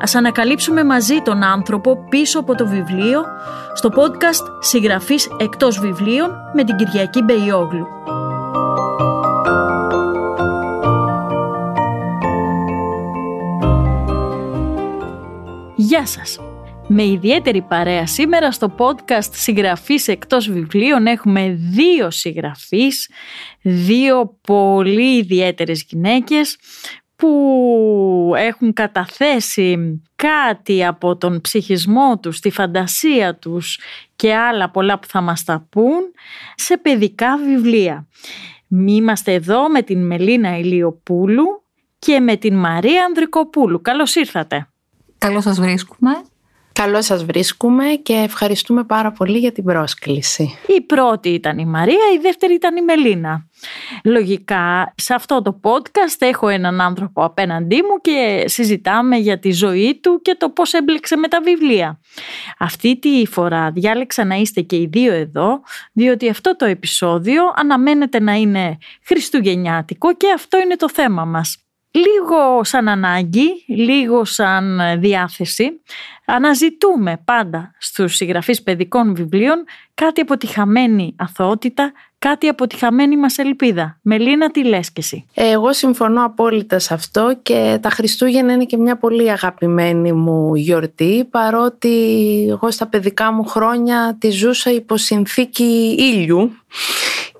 Ας ανακαλύψουμε μαζί τον άνθρωπο πίσω από το βιβλίο στο podcast «Συγγραφής εκτός βιβλίων» με την Κυριακή Μπεϊόγλου. Γεια σας! Με ιδιαίτερη παρέα σήμερα στο podcast «Συγγραφής εκτός βιβλίων» έχουμε δύο συγγραφείς, δύο πολύ ιδιαίτερες γυναίκες που έχουν καταθέσει κάτι από τον ψυχισμό τους, τη φαντασία τους και άλλα πολλά που θα μας τα πούν σε παιδικά βιβλία. Είμαστε εδώ με την Μελίνα Ηλιοπούλου και με την Μαρία Ανδρικοπούλου. Καλώς ήρθατε. Καλώς σας βρίσκουμε. Καλώς σας βρίσκουμε και ευχαριστούμε πάρα πολύ για την πρόσκληση. Η πρώτη ήταν η Μαρία, η δεύτερη ήταν η Μελίνα. Λογικά, σε αυτό το podcast έχω έναν άνθρωπο απέναντί μου και συζητάμε για τη ζωή του και το πώς έμπλεξε με τα βιβλία. Αυτή τη φορά διάλεξα να είστε και οι δύο εδώ, διότι αυτό το επεισόδιο αναμένεται να είναι χριστουγεννιάτικο και αυτό είναι το θέμα μας. Λίγο σαν ανάγκη, λίγο σαν διάθεση, αναζητούμε πάντα στους συγγραφείς παιδικών βιβλίων κάτι από τη χαμένη αθωότητα, κάτι από τη χαμένη μας ελπίδα. Μελίνα, τι λες και εσύ; Εγώ συμφωνώ απόλυτα σε αυτό και τα Χριστούγεννα είναι και μια πολύ αγαπημένη μου γιορτή παρότι εγώ στα παιδικά μου χρόνια τη ζούσα υπό συνθήκη ήλιου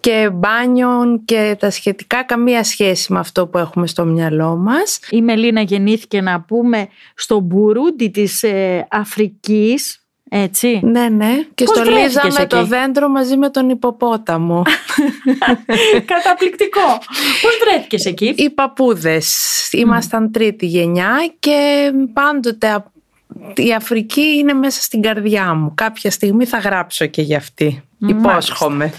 και μπάνιον και τα σχετικά καμία σχέση με αυτό που έχουμε στο μυαλό μας. Η Μελίνα γεννήθηκε να πούμε στο Μπουρούντι της ε, Αφρικής έτσι. Ναι, ναι. Και Πώς στολίζαμε το δέντρο μαζί με τον υποπόταμο. Καταπληκτικό. Πώς βρέθηκες εκεί; Οι παππούδες. Ήμασταν τρίτη γενιά και πάντοτε η Αφρική είναι μέσα στην καρδιά μου. Κάποια στιγμή θα γράψω και για αυτή. Υπόσχομαι.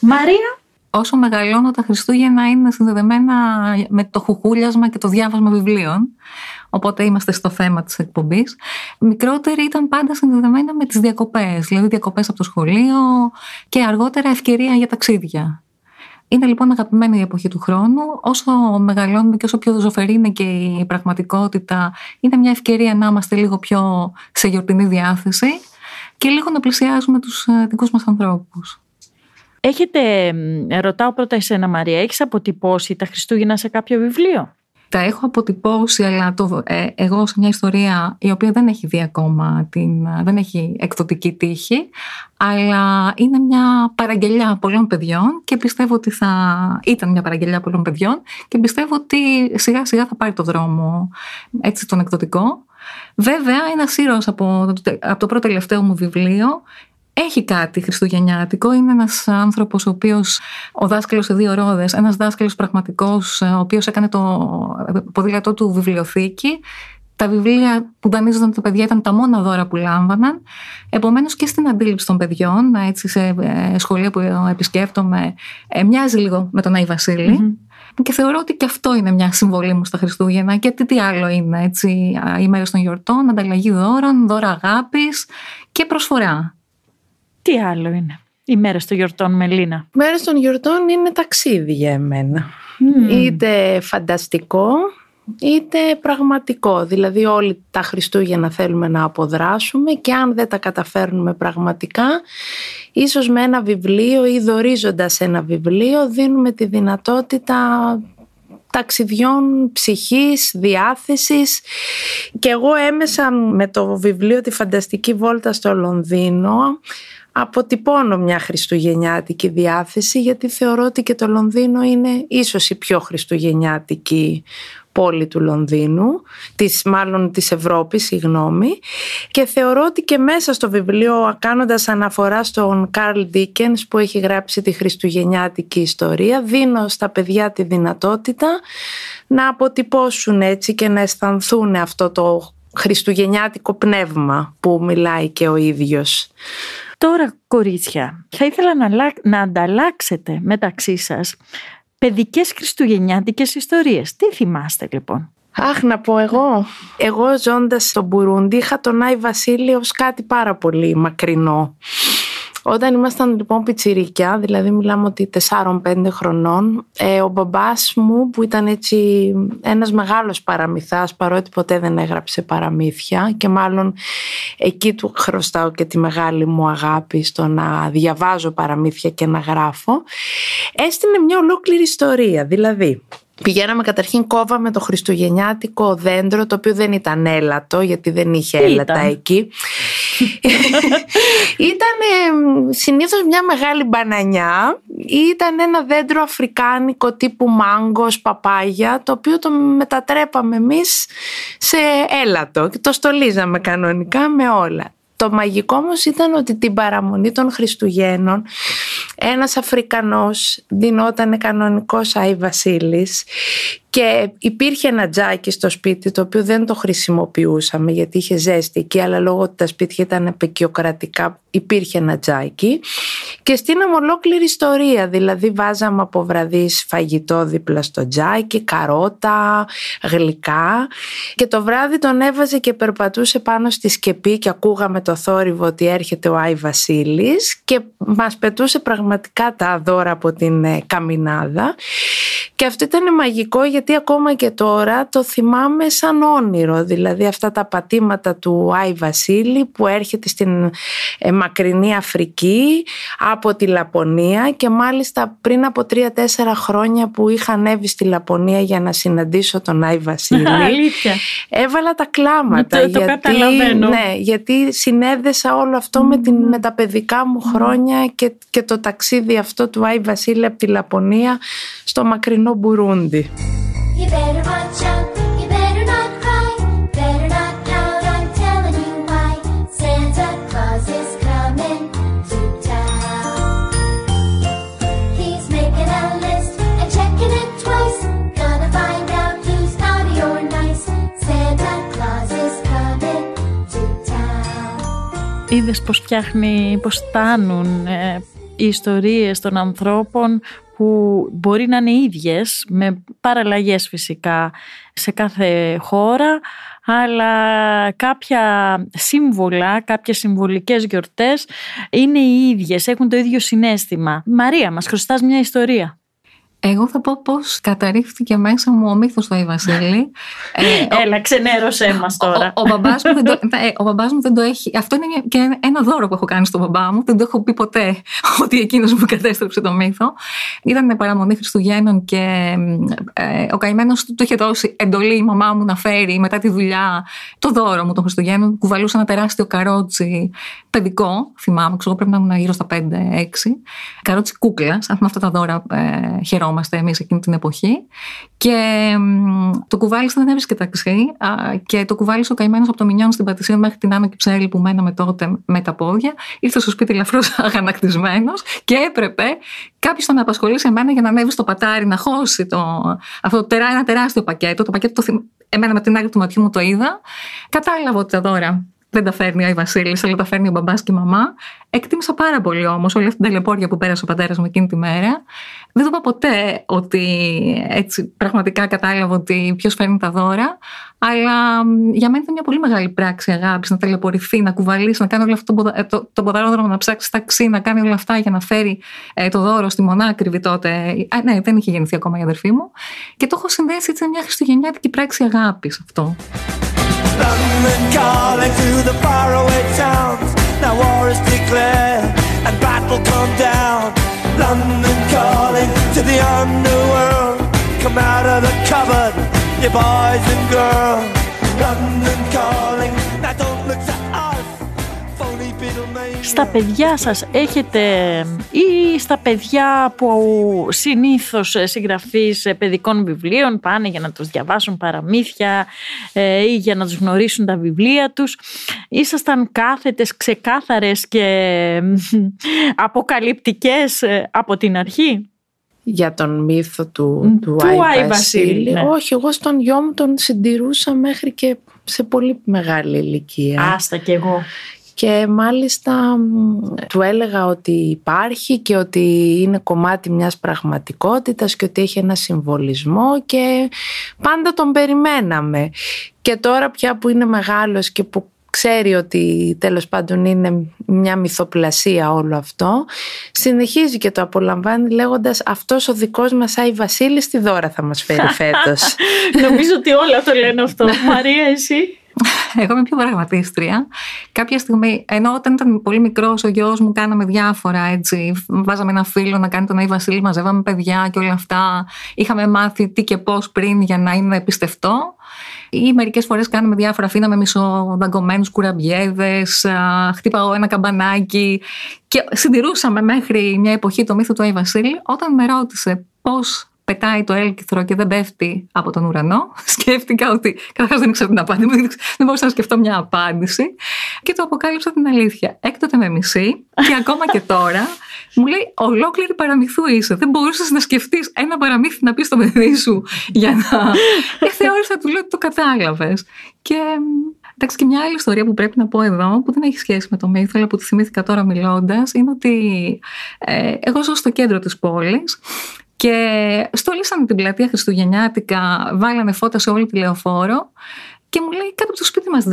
Μαρία; Όσο μεγαλώνω τα Χριστούγεννα είναι συνδεδεμένα με το χουχούλιασμα και το διάβασμα βιβλίων. Οπότε είμαστε στο θέμα της εκπομπής. Μικρότερη ήταν πάντα συνδεδεμένα με τις διακοπές. Δηλαδή διακοπές από το σχολείο και αργότερα ευκαιρία για ταξίδια. Είναι λοιπόν αγαπημένη η εποχή του χρόνου. Όσο μεγαλώνουμε και όσο πιο ζωφερή είναι και η πραγματικότητα, είναι μια ευκαιρία να είμαστε λίγο πιο σε γιορτινή διάθεση και λίγο να πλησιάζουμε τους ε, δικούς μας ανθρώπους. Έχετε, ρωτάω πρώτα εσένα Μαρία, έχεις αποτυπώσει τα Χριστούγεννα σε κάποιο βιβλίο; Τα έχω αποτυπώσει, αλλά το, ε, εγώ σε μια ιστορία η οποία δεν έχει δει ακόμα, την, δεν έχει εκδοτική τύχη, αλλά είναι μια παραγγελιά πολλών παιδιών και πιστεύω ότι θα ήταν μια παραγγελιά πολλών παιδιών και πιστεύω ότι σιγά σιγά θα πάρει το δρόμο έτσι τον εκδοτικό. Βέβαια, ένας ήρωας από, από το πρώτο τελευταίο μου βιβλίο έχει κάτι χριστουγεννιάτικο. Είναι ένας άνθρωπος ο οποίος, ο δάσκαλος σε δύο ρόδες, ένας δάσκαλος πραγματικός, ο οποίος έκανε το ποδήλατό του βιβλιοθήκη. Τα βιβλία που δανείζονταν τα παιδιά ήταν τα μόνα δώρα που λάμβαναν. Επομένως και στην αντίληψη των παιδιών, έτσι σε ε, σχολεία που επισκέφτομαι, ε, μοιάζει λίγο με τον Άι βασιλη Και θεωρώ ότι και αυτό είναι μια συμβολή μου στα Χριστούγεννα. Και τι, τι άλλο είναι, έτσι, οι μέρε των γιορτών, ανταλλαγή δώρων, δώρα αγάπης και προσφορά. Τι άλλο είναι οι μέρες των γιορτών Μελίνα; Μέρες των γιορτών είναι ταξίδι για εμένα. Είτε φανταστικό είτε πραγματικό. Δηλαδή όλοι τα Χριστούγεννα θέλουμε να αποδράσουμε και αν δεν τα καταφέρνουμε πραγματικά ίσως με ένα βιβλίο ή δορίζοντας ένα βιβλίο δίνουμε τη δυνατότητα ταξιδιών ψυχής, διάθεσης και εγώ έμεσα με το βιβλίο «Τη φανταστική βόλτα στο Λονδίνο» αποτυπώνω μια χριστουγεννιάτικη διάθεση γιατί θεωρώ ότι και το Λονδίνο είναι ίσως η πιο χριστουγεννιάτικη πόλη του Λονδίνου, της, μάλλον της Ευρώπης, συγγνώμη, και θεωρώ ότι και μέσα στο βιβλίο, κάνοντας αναφορά στον Καρλ Ντίκενς που έχει γράψει τη χριστουγεννιάτικη ιστορία, δίνω στα παιδιά τη δυνατότητα να αποτυπώσουν έτσι και να αισθανθούν αυτό το χριστουγεννιάτικο πνεύμα που μιλάει και ο ίδιος. Το Τώρα κορίτσια, θα ήθελα να, να ανταλλάξετε μεταξύ σας παιδικές χριστουγεννιάτικες ιστορίες. Τι θυμάστε λοιπόν; Αχ, να πω εγώ. Εγώ ζώντας στο Μπουρούντι είχα τον Άι Βασίλη ως κάτι πάρα πολύ μακρινό. Όταν ήμασταν λοιπόν πιτσιρικιά, δηλαδή μιλάμε ότι 4-5 χρονών, ε, ο μπαμπάς μου που ήταν έτσι ένας μεγάλος παραμυθάς παρότι ποτέ δεν έγραψε παραμύθια και μάλλον εκεί του χρωστάω και τη μεγάλη μου αγάπη στο να διαβάζω παραμύθια και να γράφω, έστεινε μια ολόκληρη ιστορία. Δηλαδή, Πηγαίναμε καταρχήν κόβαμε το χριστουγεννιάτικο δέντρο το οποίο δεν ήταν έλατο γιατί δεν είχε έλατα εκεί. ήταν συνήθως μια μεγάλη μπανανιά ήταν ένα δέντρο αφρικάνικο τύπου μάγκος, παπάγια το οποίο το μετατρέπαμε εμείς σε έλατο και το στολίζαμε κανονικά με όλα. Το μαγικό όμως ήταν ότι την παραμονή των Χριστουγέννων ένας Αφρικανός δινόταν κανονικός Άι Βασίλης και υπήρχε ένα τζάκι στο σπίτι το οποίο δεν το χρησιμοποιούσαμε γιατί είχε ζέστη εκεί αλλά λόγω ότι τα σπίτια ήταν επικιοκρατικά υπήρχε ένα τζάκι. Και στείναμε ολόκληρη ιστορία. Δηλαδή βάζαμε από βραδείς φαγητό δίπλα στο τζάκι, καρότα, γλυκά. Και το βράδυ τον έβαζε και περπατούσε πάνω στη σκεπή και ακούγαμε το θόρυβο ότι έρχεται ο Άι Βασίλης και μας πετούσε πραγματικά τα δώρα από την ε, καμινάδα και αυτό ήταν μαγικό γιατί ακόμα και τώρα το θυμάμαι σαν όνειρο. Δηλαδή αυτά τα πατήματα του Άι Βασίλη που έρχεται στην ε, μακρινή Αφρική από τη Λαπωνία και μάλιστα πριν από τρία-τέσσερα χρόνια που είχα ανέβει στη Λαπωνία για να συναντήσω τον Άι Βασίλη. Αλήθεια. Έβαλα τα κλάματα. Το, γιατί, Ναι, γιατί συνέδεσα όλο αυτό με, την, με τα παιδικά μου χρόνια και, και το ταξίδι αυτό του Άι Βασίλη από τη Λαπωνία στο μακρινό Μπουρούντι. είδες πως φτιάχνει, πως φτάνουν ε, οι ιστορίες των ανθρώπων που μπορεί να είναι ίδιες με παραλλαγές φυσικά σε κάθε χώρα αλλά κάποια σύμβολα, κάποιες συμβολικές γιορτές είναι οι ίδιες, έχουν το ίδιο συνέστημα. Μαρία, μας χρωστάς μια ιστορία. Εγώ θα πω πώ καταρρίφθηκε μέσα μου ο μύθος του Άι Βασίλη. ε, Έλα, ξενέρωσέ μας τώρα. Ο, ο, ο, μπαμπάς μου δεν το, ε, ο μπαμπάς μου δεν το έχει. Αυτό είναι και ένα δώρο που έχω κάνει στον μπαμπά μου. Δεν το έχω πει ποτέ ότι εκείνος μου κατέστρεψε το μύθο. Ήταν παραμονή Χριστουγέννων και ε, ο καημένος του το είχε δώσει εντολή η μαμά μου να φέρει μετά τη δουλειά το δώρο μου των Χριστουγέννων. Κουβαλούσε ένα τεράστιο καρότσι παιδικό, θυμάμαι, ξέρω πρέπει να ήμουν γύρω στα 5-6. Καρότσι κούκλας, αν με αυτά τα δώρα ε, χαιρόμαστε εμείς εκείνη την εποχή. Και το κουβάλισε δεν έβρισκε ταξί και το κουβάλισε ο καημένος από το Μινιόν στην Πατησία μέχρι την Άνω Κυψέλη που μέναμε τότε με τα πόδια. Ήρθε στο σπίτι ελαφρώ αγανακτισμένος και έπρεπε κάποιος να με απασχολήσει εμένα για να ανέβει στο πατάρι, να χώσει το, αυτό το τερά, ένα τεράστιο πακέτο. Το πακέτο το, εμένα με την άκρη του ματιού μου το είδα. Κατάλαβα ότι τα δώρα δεν τα φέρνει ο Βασίλη, αλλά τα φέρνει ο μπαμπάς και η μαμά. Εκτίμησα πάρα πολύ όμως όλη αυτή την ταλαιπώρια που πέρασε ο πατέρας μου εκείνη τη μέρα. Δεν το είπα ποτέ ότι έτσι πραγματικά κατάλαβα ότι ποιος φέρνει τα δώρα. Αλλά για μένα ήταν μια πολύ μεγάλη πράξη αγάπης να ταλαιπωρηθεί, να κουβαλήσει, να κάνει όλο αυτό το, το, το ποδαρόδρομο, να ψάξει ταξί, να κάνει όλα αυτά για να φέρει ε, το δώρο στη μονάκριβη τότε. Α, ναι, δεν είχε γεννηθεί ακόμα η αδερφή μου. Και το έχω συνδέσει έτσι μια χριστουγεννιάτικη πράξη αγάπης αυτό. London calling to the faraway towns. Now war is declared and battle come down. London calling to the underworld. Come out of the cupboard, you boys and girls. London calling. Στα παιδιά σας έχετε ή στα παιδιά που συνήθως συγγραφείς παιδικών βιβλίων πάνε για να τους διαβάσουν παραμύθια ε, ή για να τους γνωρίσουν τα βιβλία τους. Ήσασταν κάθετες, ξεκάθαρες και αποκαλυπτικές ε, από την αρχή; Για τον μύθο του, του, του Άι Βασίλη. Ναι. Όχι, εγώ στον γιο μου τον συντηρούσα μέχρι και σε πολύ μεγάλη ηλικία. Άστα κι εγώ. Και μάλιστα του έλεγα ότι υπάρχει και ότι είναι κομμάτι μιας πραγματικότητας και ότι έχει ένα συμβολισμό και πάντα τον περιμέναμε. Και τώρα πια που είναι μεγάλος και που ξέρει ότι τέλος πάντων είναι μια μυθοπλασία όλο αυτό συνεχίζει και το απολαμβάνει λέγοντας αυτός ο δικός μας Άι Βασίλης τη δώρα θα μας φέρει φέτος Νομίζω ότι όλα το λένε αυτό Μαρία εσύ; εγώ είμαι πιο πραγματίστρια. Κάποια στιγμή, ενώ όταν ήταν πολύ μικρός ο γιος μου, κάναμε διάφορα έτσι. Βάζαμε ένα φίλο να κάνει τον Άι Βασίλη, μαζεύαμε παιδιά και όλα αυτά. Είχαμε μάθει τι και πώς πριν για να είναι πιστευτό. Ή μερικές φορές κάναμε διάφορα, αφήναμε μισοδαγκωμένους κουραμπιέδες, χτύπαγα ένα καμπανάκι. Και συντηρούσαμε μέχρι μια εποχή το μύθο του Άι Βασίλη. Όταν με ρώτησε πώς πετάει το έλκυθρο και δεν πέφτει από τον ουρανό. Σκέφτηκα ότι καταρχάς δεν ήξερα την απάντηση, δεν μπορούσα να σκεφτώ μια απάντηση. Και το αποκάλυψα την αλήθεια. Έκτοτε με μισή και ακόμα και τώρα μου λέει ολόκληρη παραμυθού είσαι. Δεν μπορούσες να σκεφτείς ένα παραμύθι να πεις στο παιδί σου για να. και θεώρησα του λέω ότι το κατάλαβες. Και Εντάξει, και μια άλλη ιστορία που πρέπει να πω εδώ, που δεν έχει σχέση με το μύθο, αλλά που τη θυμήθηκα τώρα μιλώντας, είναι ότι ε, εγώ ζω στο κέντρο της πόλης και στολίσανε την πλατεία Χριστουγεννιάτικα, βάλανε φώτα σε όλη τη λεωφόρο και μου λέει κάτω από το σπίτι μας,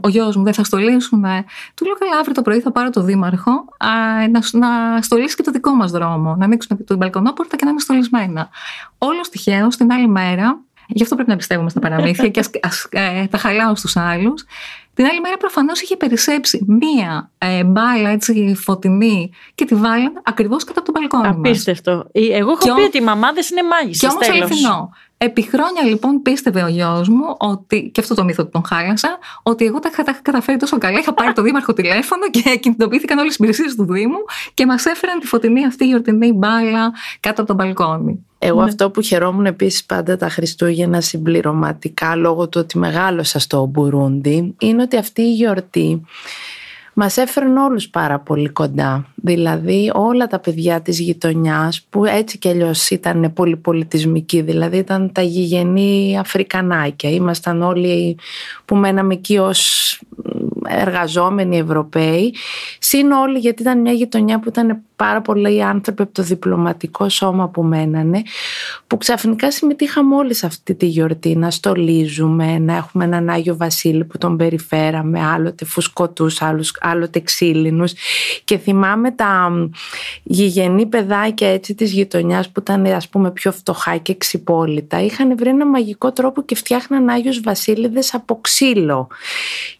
ο γιος μου δεν θα στολίσουμε. Του λέω καλά, αύριο το πρωί θα πάρω το δήμαρχο α, να, να στολίσει και το δικό μας δρόμο. Να ανοίξουμε την μπαλκονόπορτα και να είναι στολισμένα. Όλος τυχαίο την άλλη μέρα, γι' αυτό πρέπει να πιστεύουμε στα παραμύθια και ας, ε, τα χαλάω στους άλλους. Την άλλη μέρα προφανώς είχε περισσέψει μία ε, μπάλα έτσι φωτεινή και τη βάλαν ακριβώς κατά το μπαλκόνι. Απίστευτο. Εγώ έχω πει ότι οι μαμάδε είναι μάγισσε. Και όμως αληθινό. Επί χρόνια λοιπόν πίστευε ο γιος μου ότι, και αυτό το μύθο τον χάλασα, ότι εγώ τα είχα καταφέρει τόσο καλά. Είχα πάρει το δήμαρχο τηλέφωνο και κινητοποιήθηκαν όλες οι υπηρεσίες του Δήμου και μας έφεραν τη φωτεινή αυτή γιορτινή μπάλα κάτω από το μπαλκόνι. Εγώ ναι. αυτό που χαιρόμουν επίσης πάντα τα Χριστούγεννα συμπληρωματικά λόγω του ότι μεγάλωσα στο Μπουρούντι είναι ότι αυτή η γιορτή μας έφερνε όλους πάρα πολύ κοντά. Δηλαδή όλα τα παιδιά της γειτονιάς που έτσι κι αλλιώς ήταν πολυπολιτισμικοί, δηλαδή ήταν τα γηγενή Αφρικανάκια. Ήμασταν όλοι που μέναμε εκεί ως εργαζόμενοι Ευρωπαίοι, συν όλοι γιατί ήταν μια γειτονιά που ήταν πάρα πολλοί άνθρωποι από το διπλωματικό σώμα που μένανε, που ξαφνικά συμμετείχαμε όλοι σε αυτή τη γιορτή, να στολίζουμε, να έχουμε έναν Άγιο Βασίλη που τον περιφέραμε, άλλοτε φουσκωτούς, άλλους, άλλοτε ξύλινους. Και θυμάμαι τα γηγενή παιδάκια έτσι της γειτονιάς που ήταν ας πούμε πιο φτωχά και ξυπόλυτα, είχαν βρει ένα μαγικό τρόπο και φτιάχναν Άγιους Βασίλειδες από ξύλο.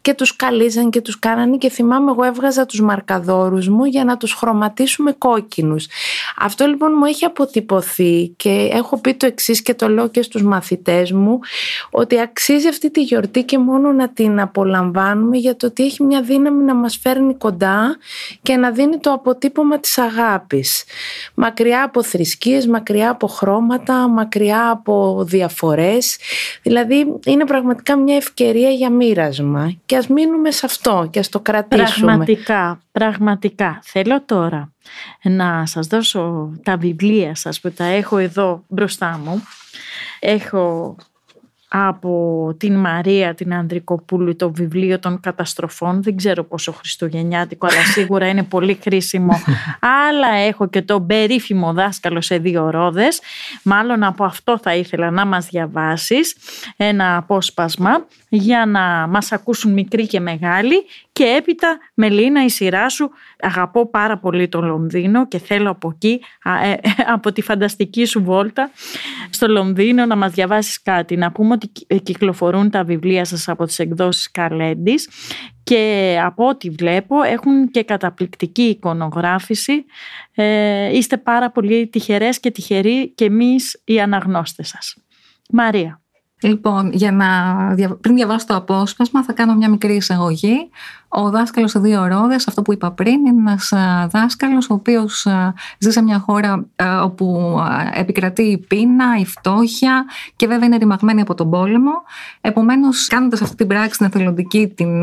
Και τους καλίζαν και τους κάνανε και θυμάμαι εγώ έβγαζα τους μαρκαδόρους μου για να τους χρωματίσουμε κόκκινους. Αυτό λοιπόν μου έχει αποτυπωθεί και έχω πει το εξής και το λέω και στους μαθητές μου ότι αξίζει αυτή τη γιορτή και μόνο να την απολαμβάνουμε για το ότι έχει μια δύναμη να μας φέρνει κοντά και να δίνει το αποτύπωμα της αγάπης. Μακριά από θρησκείες, μακριά από χρώματα, μακριά από διαφορές. Δηλαδή είναι πραγματικά μια ευκαιρία για μοίρασμα και ας μείνουμε σε αυτό και ας το κρατήσουμε. Πραγματικά, πραγματικά. Θέλω τώρα να σας δώσω τα βιβλία σας που τα έχω εδώ μπροστά μου. Έχω από την Μαρία την Ανδρικοπούλου το βιβλίο των καταστροφών δεν ξέρω πόσο χριστουγεννιάτικο αλλά σίγουρα είναι πολύ χρήσιμο αλλά έχω και το περίφημο δάσκαλο σε δύο ρόδες μάλλον από αυτό θα ήθελα να μας διαβάσεις ένα απόσπασμα για να μας ακούσουν μικροί και μεγάλοι και έπειτα Μελίνα η σειρά σου αγαπώ πάρα πολύ το Λονδίνο και θέλω από εκεί ε, από τη φανταστική σου βόλτα στο Λονδίνο να μας διαβάσεις κάτι. Να πούμε ότι κυκλοφορούν τα βιβλία σας από τις εκδόσεις Καλέντης και από ό,τι βλέπω έχουν και καταπληκτική εικονογράφηση. Ε, είστε πάρα πολύ τυχερές και τυχεροί και εμείς οι αναγνώστες σας. Μαρία Λοιπόν, για να, πριν διαβάσω το απόσπασμα θα κάνω μια μικρή εισαγωγή. Ο δάσκαλος σε δύο ρόδες, αυτό που είπα πριν, είναι ένας δάσκαλος ο οποίος ζει σε μια χώρα όπου επικρατεί η πείνα, η φτώχεια και βέβαια είναι ρημαγμένη από τον πόλεμο. Επομένως, κάνοντας αυτή την πράξη την εθελοντική, την,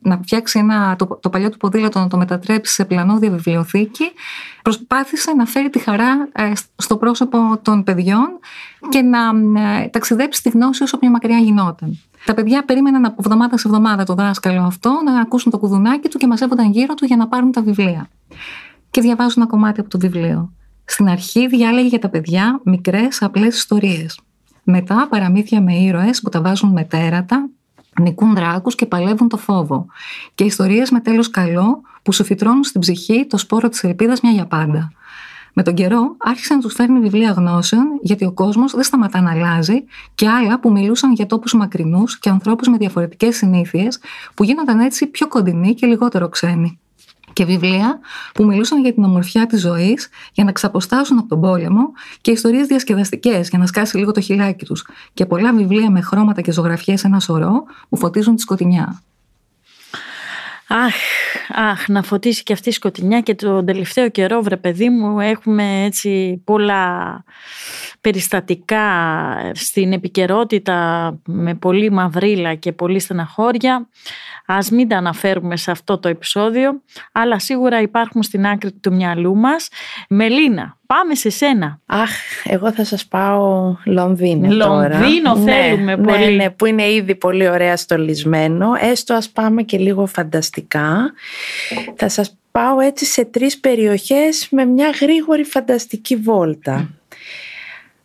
να φτιάξει ένα, το, το παλιό του ποδήλατο να το μετατρέψει σε πλανόδια βιβλιοθήκη, προσπάθησε να φέρει τη χαρά ε, στο πρόσωπο των παιδιών και να ε, ταξιδέψει τη γνώση όσο πιο μακριά γινόταν. Τα παιδιά περίμεναν από εβδομάδα σε εβδομάδα το δάσκαλο αυτό να ακούσουν το κουδουνάκι του και μαζεύονταν γύρω του για να πάρουν τα βιβλία. Και διαβάζουν ένα κομμάτι από το βιβλίο. Στην αρχή διάλεγε για τα παιδιά μικρές απλές ιστορίες. Μετά παραμύθια με ήρωες που τα βάζουν με τέρατα, νικούν δράκους και παλεύουν το φόβο. Και ιστορίες με τέλος καλό που σου φυτρώνουν στην ψυχή το σπόρο της ελπίδας μια για πάντα. Με τον καιρό άρχισε να τους φέρνει βιβλία γνώσεων, γιατί ο κόσμος δεν σταματά να αλλάζει, και άλλα που μιλούσαν για τόπους μακρινούς και ανθρώπους με διαφορετικές συνήθειες, που γίνονταν έτσι πιο κοντινοί και λιγότερο ξένοι και βιβλία που μιλούσαν για την ομορφιά της ζωής, για να ξαποστάσουν από τον πόλεμο και ιστορίες διασκεδαστικές για να σκάσει λίγο το χιλάκι τους και πολλά βιβλία με χρώματα και ζωγραφιές ένα σωρό που φωτίζουν τη σκοτεινιά. Αχ, αχ, να φωτίσει και αυτή η σκοτεινιά και τον τελευταίο καιρό, βρε παιδί μου, έχουμε έτσι πολλά περιστατικά στην επικαιρότητα με πολύ μαυρίλα και πολύ στεναχώρια. Ας μην τα αναφέρουμε σε αυτό το επεισόδιο, αλλά σίγουρα υπάρχουν στην άκρη του μυαλού μας. Μελίνα, πάμε σε σένα. Αχ, εγώ θα σας πάω Λονδίνο τώρα. Λονδίνο ναι, θέλουμε ναι, πολύ. Ναι, που είναι ήδη πολύ ωραία στολισμένο. Έστω ας πάμε και λίγο φανταστικά. Θα σας πάω έτσι σε τρεις περιοχές με μια γρήγορη φανταστική βόλτα.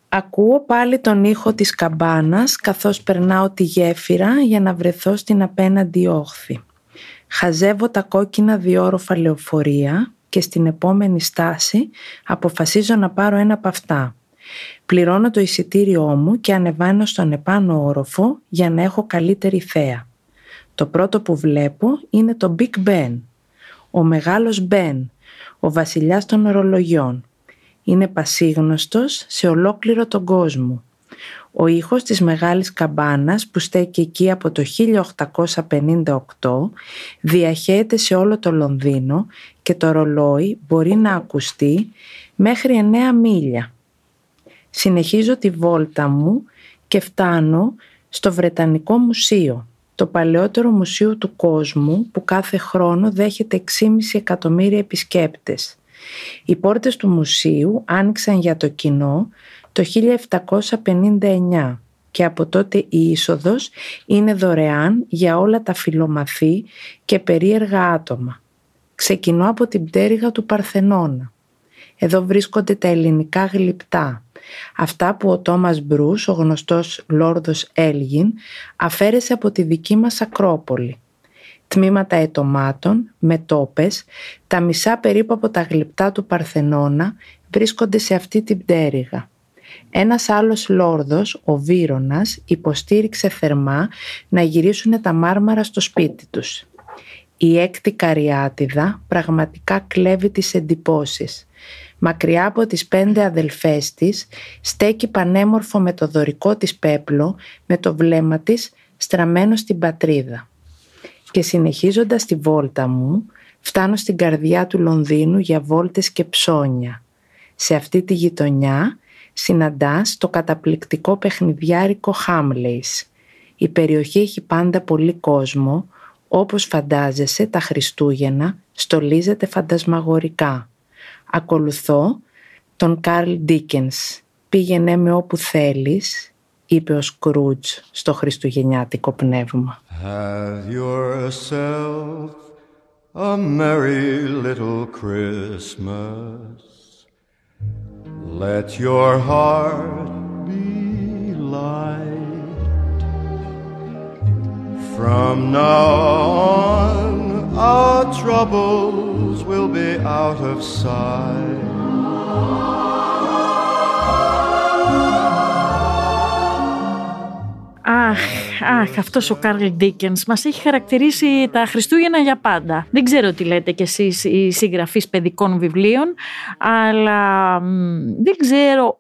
Ακούω πάλι τον ήχο της καμπάνας καθώς περνάω τη γέφυρα για να βρεθώ στην απέναντι όχθη. Χαζεύω τα κόκκινα διόροφα λεωφορεία και στην επόμενη στάση αποφασίζω να πάρω ένα από αυτά. Πληρώνω το εισιτήριό μου και ανεβαίνω στον επάνω όροφο για να έχω καλύτερη θέα. Το πρώτο που βλέπω είναι το Big Ben, ο μεγάλος Ben, ο βασιλιάς των ορολογιών είναι πασίγνωστος σε ολόκληρο τον κόσμο. Ο ήχος της μεγάλης καμπάνας που στέκει εκεί από το 1858 διαχέεται σε όλο το Λονδίνο και το ρολόι μπορεί να ακουστεί μέχρι 9 μίλια. Συνεχίζω τη βόλτα μου και φτάνω στο Βρετανικό Μουσείο, το παλαιότερο μουσείο του κόσμου που κάθε χρόνο δέχεται 6,5 εκατομμύρια επισκέπτες. Οι πόρτες του μουσείου άνοιξαν για το κοινό το 1759 και από τότε η είσοδος είναι δωρεάν για όλα τα φιλομαθή και περίεργα άτομα. Ξεκινώ από την πτέρυγα του Παρθενώνα. Εδώ βρίσκονται τα ελληνικά γλυπτά, αυτά που ο Τόμας Μπρούς, ο γνωστός Λόρδος Έλγιν, αφαίρεσε από τη δική μας Ακρόπολη τμήματα ετομάτων, μετόπες, τα μισά περίπου από τα γλυπτά του Παρθενώνα βρίσκονται σε αυτή την πτέρυγα. Ένας άλλος λόρδος, ο Βύρονας, υποστήριξε θερμά να γυρίσουν τα μάρμαρα στο σπίτι τους. Η έκτη καριάτιδα πραγματικά κλέβει τις εντυπώσεις. Μακριά από τις πέντε αδελφές της στέκει πανέμορφο με το δωρικό της πέπλο με το βλέμμα της στραμμένο στην πατρίδα και συνεχίζοντας τη βόλτα μου φτάνω στην καρδιά του Λονδίνου για βόλτες και ψώνια. Σε αυτή τη γειτονιά συναντάς το καταπληκτικό παιχνιδιάρικο Χάμλεϊς. Η περιοχή έχει πάντα πολύ κόσμο, όπως φαντάζεσαι τα Χριστούγεννα στολίζεται φαντασμαγορικά. Ακολουθώ τον Καρλ Ντίκενς. Πήγαινε με όπου θέλεις είπε ο Σκρούτζ στο χριστουγεννιάτικο πνεύμα. Have yourself a merry little Christmas Let your heart be light. From now on our troubles will be out of sight. Αχ, αχ, αυτός ο Κάρλ Ντίκενς μας έχει χαρακτηρίσει τα Χριστούγεννα για πάντα. Δεν ξέρω τι λέτε κι εσείς οι συγγραφείς παιδικών βιβλίων, αλλά δεν ξέρω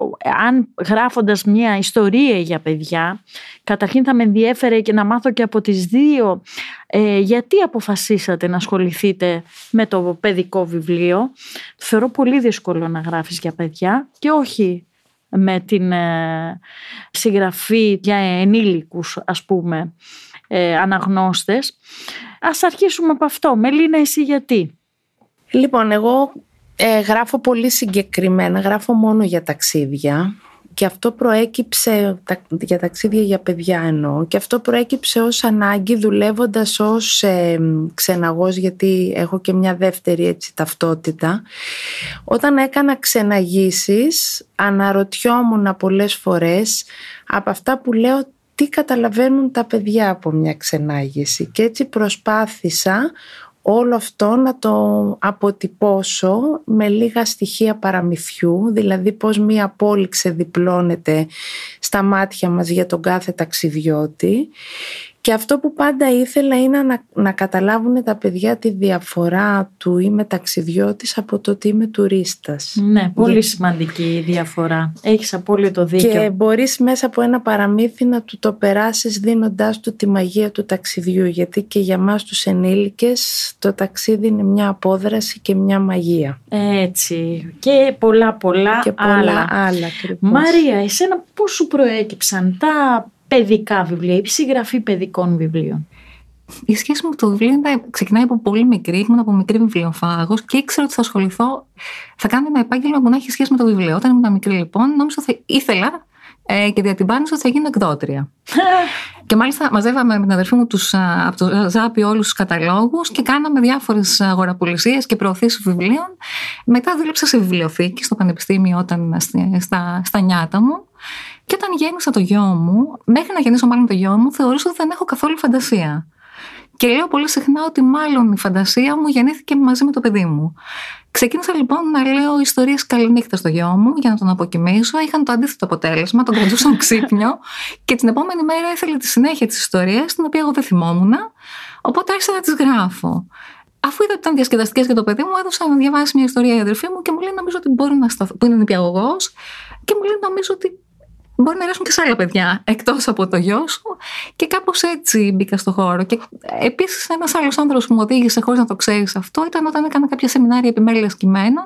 αν γράφοντας μια ιστορία για παιδιά, καταρχήν θα με ενδιέφερε και να μάθω και από τις δύο ε, γιατί αποφασίσατε να ασχοληθείτε με το παιδικό βιβλίο. Θεωρώ πολύ δύσκολο να γράφεις για παιδιά και όχι με την ε, συγγραφή για ενήλικους ας πούμε ε, αναγνώστες. Ας αρχίσουμε από αυτό. Μελίνα εσύ γιατί; Λοιπόν εγώ ε, γράφω πολύ συγκεκριμένα, γράφω μόνο για ταξίδια. Και αυτό προέκυψε για ταξίδια για παιδιά εννοώ και αυτό προέκυψε ως ανάγκη δουλεύοντας ως ε, ξεναγός γιατί έχω και μια δεύτερη έτσι ταυτότητα. Όταν έκανα ξεναγήσεις αναρωτιόμουν πολλές φορές από αυτά που λέω τι καταλαβαίνουν τα παιδιά από μια ξενάγηση. Και έτσι προσπάθησα όλο αυτό να το αποτυπώσω με λίγα στοιχεία παραμυθιού, δηλαδή πώς μία πόλη ξεδιπλώνεται στα μάτια μας για τον κάθε ταξιδιώτη και αυτό που πάντα ήθελα είναι να, να καταλάβουν τα παιδιά τη διαφορά του είμαι ταξιδιώτης από το ότι είμαι τουρίστας. Ναι, πολύ σημαντική η διαφορά. Έχεις απόλυτο δίκιο. Και μπορείς μέσα από ένα παραμύθι να του το περάσεις δίνοντάς του τη μαγεία του ταξιδιού. Γιατί και για μας τους ενήλικες το ταξίδι είναι μια απόδραση και μια μαγεία. Έτσι. Και πολλά πολλά, και πολλά άλλα. άλλα Μαρία, εσένα πώς σου προέκυψαν τα παιδικά βιβλία, η συγγραφή παιδικών βιβλίων. Η σχέση μου με το βιβλίο ξεκινάει από πολύ μικρή. Ήμουν από μικρή βιβλιοφάγος και ήξερα ότι θα ασχοληθώ, θα κάνω ένα επάγγελμα που να έχει σχέση με το βιβλίο. Όταν ήμουν μικρή, λοιπόν, νόμιζα ότι ήθελα ε, και διατυμπάνησα ότι θα γίνω εκδότρια. και μάλιστα μαζεύαμε με την αδερφή μου τους, από το Ζάπι όλους τους καταλόγους και κάναμε διάφορες αγοραπολισίες και προωθήσεις βιβλίων. Μετά δούλεψα σε βιβλιοθήκη στο Πανεπιστήμιο όταν στα, στα νιάτα μου. Και όταν γέννησα το γιο μου, μέχρι να γεννήσω μάλλον το γιο μου, θεωρούσα ότι δεν έχω καθόλου φαντασία. Και λέω πολύ συχνά ότι μάλλον η φαντασία μου γεννήθηκε μαζί με το παιδί μου. Ξεκίνησα λοιπόν να λέω ιστορίες καληνύχτα στο γιο μου για να τον αποκοιμήσω. Είχαν το αντίθετο αποτέλεσμα, τον κρατούσαν ξύπνιο. και την επόμενη μέρα ήθελε τη συνέχεια της ιστορίας, την οποία εγώ δεν θυμόμουν. Οπότε άρχισα να τις γράφω. Αφού είδα ότι ήταν διασκεδαστικές για το παιδί μου, έδωσα να διαβάσει μια ιστορία η αδερφή μου και μου λέει: Νομίζω ότι μπορεί να σταθώ. που είναι νηπιαγωγός, και μου λέει: Νομίζω ότι μπορεί να αρέσουν και σε άλλα παιδιά εκτός από το γιο σου. Και κάπως έτσι μπήκα στο χώρο. Και επίσης ένας άλλος άνθρωπος που μου οδήγησε χωρίς να το ξέρεις αυτό ήταν όταν έκανα κάποια σεμινάρια επιμέλειας κειμένων.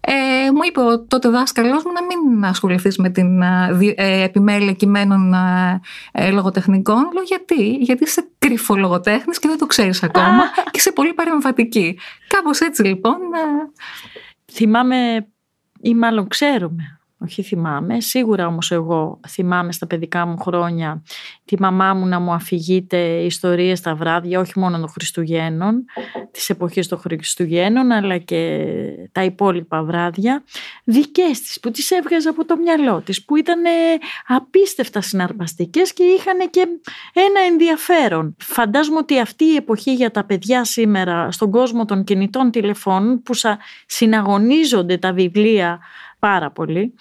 Ε, μου είπε ο τότε δάσκαλός μου να μην ασχοληθείς με την ε, επιμέλεια κειμένων ε, ε, λογοτεχνικών. Λέω γιατί, γιατί είσαι κρυφό λογοτέχνης και δεν το ξέρεις ακόμα και είσαι πολύ παρεμβατική. Κάπως έτσι λοιπόν. Ε, Θυμάμαι ή μάλλον ξέρουμε όχι θυμάμαι. Σίγουρα όμως εγώ θυμάμαι στα παιδικά μου χρόνια τη μαμά μου να μου αφηγείται ιστορίες τα βράδια, όχι μόνο των Χριστουγέννων, της εποχής των Χριστουγέννων, αλλά και τα υπόλοιπα βράδια, δικές της που τις έβγαζε από το μυαλό της, που ήταν απίστευτα συναρπαστικές και είχαν και ένα ενδιαφέρον. Φαντάζομαι ότι αυτή η εποχή για τα παιδιά σήμερα στον κόσμο των κινητών τηλεφώνων που συναγωνίζονται τα βιβλία πάρα πολύ.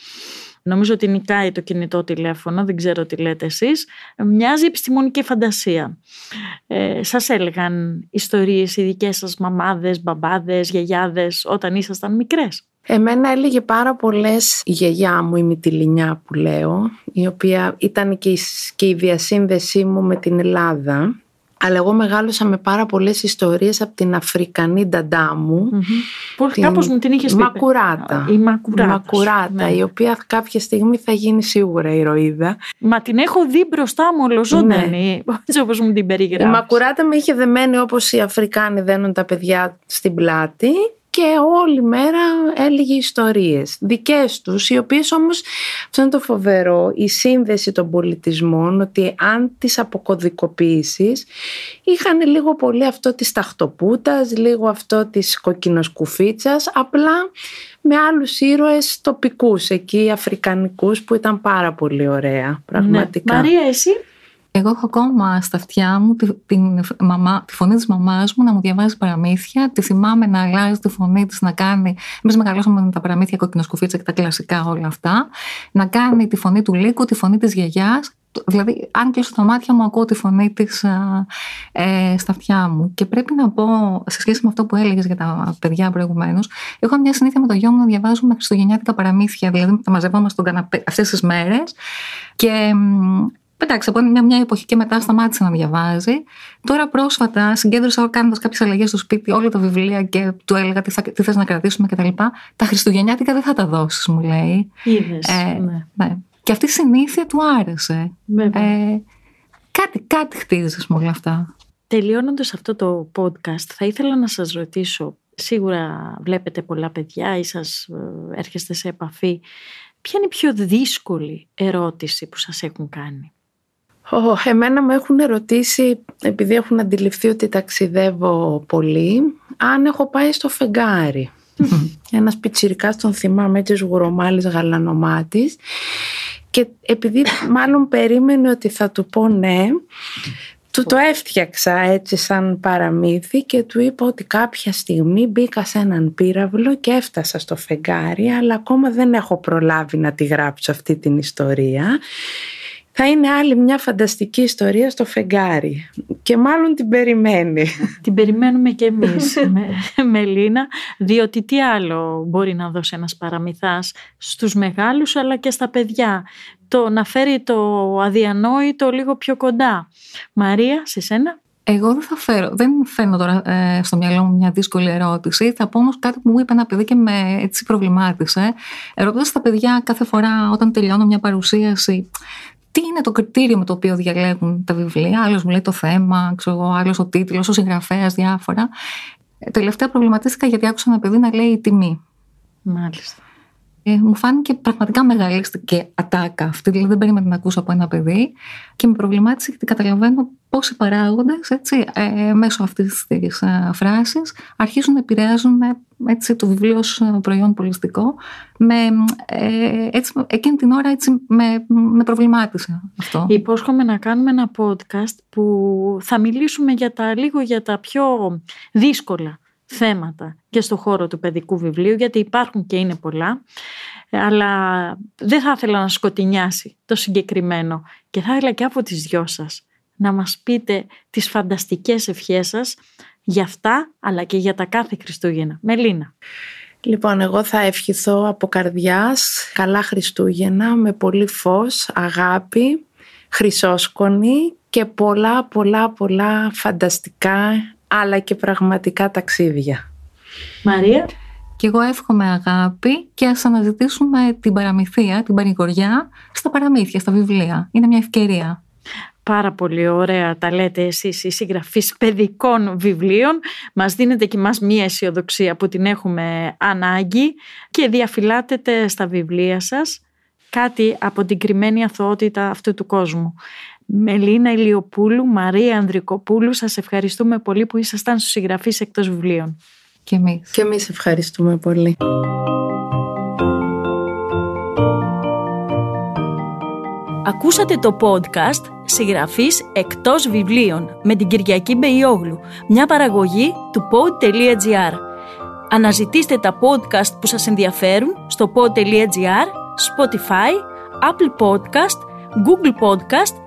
Νομίζω ότι νικάει το κινητό τηλέφωνο, δεν ξέρω τι λέτε εσείς. Μοιάζει επιστημονική φαντασία. Ε, σας έλεγαν ιστορίες οι δικές σας μαμάδες, μπαμπάδες, γιαγιάδες όταν ήσασταν μικρές. Εμένα έλεγε πάρα πολλές η γιαγιά μου, η Μητυλινιά που λέω, η οποία ήταν και η, και η διασύνδεσή μου με την Ελλάδα αλλά εγώ μεγάλωσα με πάρα πολλές ιστορίες από την Αφρικανή νταντά μου. Mm-hmm. Την... Κάπως μου την είχες πει. Μακουράτα. Η Μακουράτα. Μακουράτα, ναι. η οποία κάποια στιγμή θα γίνει σίγουρα ηρωίδα. Μα την έχω δει μπροστά μου ολοζώντανη, ναι. έτσι όπως μου την περιγράφεις. Η Μακουράτα με είχε δεμένη όπως οι Αφρικάνοι δένουν τα παιδιά στην πλάτη και όλη μέρα έλεγε ιστορίες δικές τους, οι οποίες όμως, αυτό είναι το φοβερό, η σύνδεση των πολιτισμών, ότι αν τις αποκωδικοποιήσεις, είχαν λίγο πολύ αυτό της ταχτοπούτας, λίγο αυτό της κοκκινοσκουφίτσας, απλά με άλλους ήρωες τοπικούς εκεί, αφρικανικούς, που ήταν πάρα πολύ ωραία, ναι. πραγματικά. Μαρία, εσύ... Εγώ έχω ακόμα στα αυτιά μου τη, την, μαμά, τη φωνή της μαμάς μου να μου διαβάζει παραμύθια. Τη θυμάμαι να αλλάζει τη φωνή της, να κάνει... Εμείς μεγαλώσαμε με τα παραμύθια κοκκινοσκουφίτσα και τα κλασικά όλα αυτά. Να κάνει τη φωνή του Λύκου, τη φωνή της γιαγιάς. Δηλαδή, αν κλείσω τα μάτια μου, ακούω τη φωνή της ε, στα αυτιά μου. Και πρέπει να πω, σε σχέση με αυτό που έλεγες για τα παιδιά προηγουμένως, έχω μια συνήθεια με το γιο μου να διαβάζουμε χριστουγεννιάτικα παραμύθια. Δηλαδή, τα μαζευόμαστε στον καναπέ αυτές τις μέρες. Και Εντάξει, από μια, μια εποχή και μετά σταμάτησε να διαβάζει. Τώρα πρόσφατα συγκέντρωσα κάνοντας κάποιες αλλαγές στο σπίτι όλα τα βιβλία και του έλεγα τι, θα, τι θες να κρατήσουμε κτλ. Τα, τα Χριστουγεννιάτικα δεν θα τα δώσεις, μου λέει. Είδες, ε, ναι. ναι. Και αυτή η συνήθεια του άρεσε. Ε, κάτι, κάτι χτίζει με όλα αυτά. Τελειώνοντας αυτό το podcast, θα ήθελα να σας ρωτήσω. Σίγουρα βλέπετε πολλά παιδιά ή σας ε, έρχεστε σε επαφή ποια είναι η πιο δύσκολη ερώτηση που σας έχουν κάνει; Oh, εμένα με έχουν ερωτήσει, επειδή έχουν αντιληφθεί ότι ταξιδεύω πολύ, αν έχω πάει στο φεγγάρι. Ένας πιτσιρικάς τον θυμάμαι έτσι σγουρομάλης γαλανομάτης και επειδή μάλλον περίμενε ότι θα του πω ναι, του το έφτιαξα έτσι σαν παραμύθι και του είπα ότι κάποια στιγμή μπήκα σε έναν πύραυλο και έφτασα στο φεγγάρι αλλά ακόμα δεν έχω προλάβει να τη γράψω αυτή την ιστορία θα είναι άλλη μια φανταστική ιστορία στο φεγγάρι και μάλλον την περιμένει. Την περιμένουμε και εμείς με, Μελίνα, διότι τι άλλο μπορεί να δώσει ένας παραμυθάς στους μεγάλους αλλά και στα παιδιά; Το να φέρει το αδιανόητο λίγο πιο κοντά. Μαρία, σε σένα; Εγώ δεν θα φέρω, δεν φέρνω τώρα ε, στο μυαλό μου μια δύσκολη ερώτηση. Θα πω όμως κάτι που μου είπε ένα παιδί και με έτσι προβλημάτισε. Ρωτώντας τα παιδιά κάθε φορά όταν τελειώνω μια παρουσίαση, τι είναι το κριτήριο με το οποίο διαλέγουν τα βιβλία; Άλλος μου λέει το θέμα, άλλος ο τίτλος, ο συγγραφέας, διάφορα. Ε, τελευταία προβληματίστηκα γιατί άκουσα ένα παιδί να λέει η τιμή. Μάλιστα. Ε, μου φάνηκε πραγματικά και ατάκα αυτή, δηλαδή δεν περίμενα να ακούσω από ένα παιδί και με προβλημάτισε γιατί καταλαβαίνω πόσοι παράγοντες ε, μέσω αυτής της ε, φράσης αρχίζουν να επηρεάζουν έτσι, το βιβλίο ως προϊόν πολιστικό. Με, ε, έτσι, εκείνη την ώρα έτσι, με, με προβλημάτισε αυτό. Υπόσχομαι να κάνουμε ένα podcast που θα μιλήσουμε για τα, λίγο για τα πιο δύσκολα θέματα και στο χώρο του παιδικού βιβλίου γιατί υπάρχουν και είναι πολλά αλλά δεν θα ήθελα να σκοτεινιάσει το συγκεκριμένο και θα ήθελα και από τις δυο σας να μας πείτε τις φανταστικές ευχές σας για αυτά αλλά και για τα κάθε Χριστούγεννα. Μελίνα. Λοιπόν, εγώ θα ευχηθώ από καρδιάς καλά Χριστούγεννα με πολύ φως, αγάπη, χρυσόσκονη και πολλά πολλά πολλά φανταστικά αλλά και πραγματικά ταξίδια. Μαρία. Και εγώ εύχομαι αγάπη και ας αναζητήσουμε την παραμυθία, την παρηγοριά στα παραμύθια, στα βιβλία. Είναι μια ευκαιρία. Πάρα πολύ ωραία τα λέτε εσείς οι συγγραφείς παιδικών βιβλίων. Μας δίνετε και μας μία αισιοδοξία που την έχουμε ανάγκη και διαφυλάτετε στα βιβλία σας κάτι από την κρυμμένη αθωότητα αυτού του κόσμου. Μελίνα Ηλιοπούλου, Μαρία Ανδρικοπούλου, σας ευχαριστούμε πολύ που ήσασταν στους συγγραφείς εκτός βιβλίων. Και εμείς. Και εμείς ευχαριστούμε πολύ. Ακούσατε το podcast «Συγγραφής εκτός βιβλίων» με την Κυριακή Μπεϊόγλου, μια παραγωγή του pod.gr. Αναζητήστε τα podcast που σας ενδιαφέρουν στο pod.gr, Spotify, Apple Podcast, Google Podcast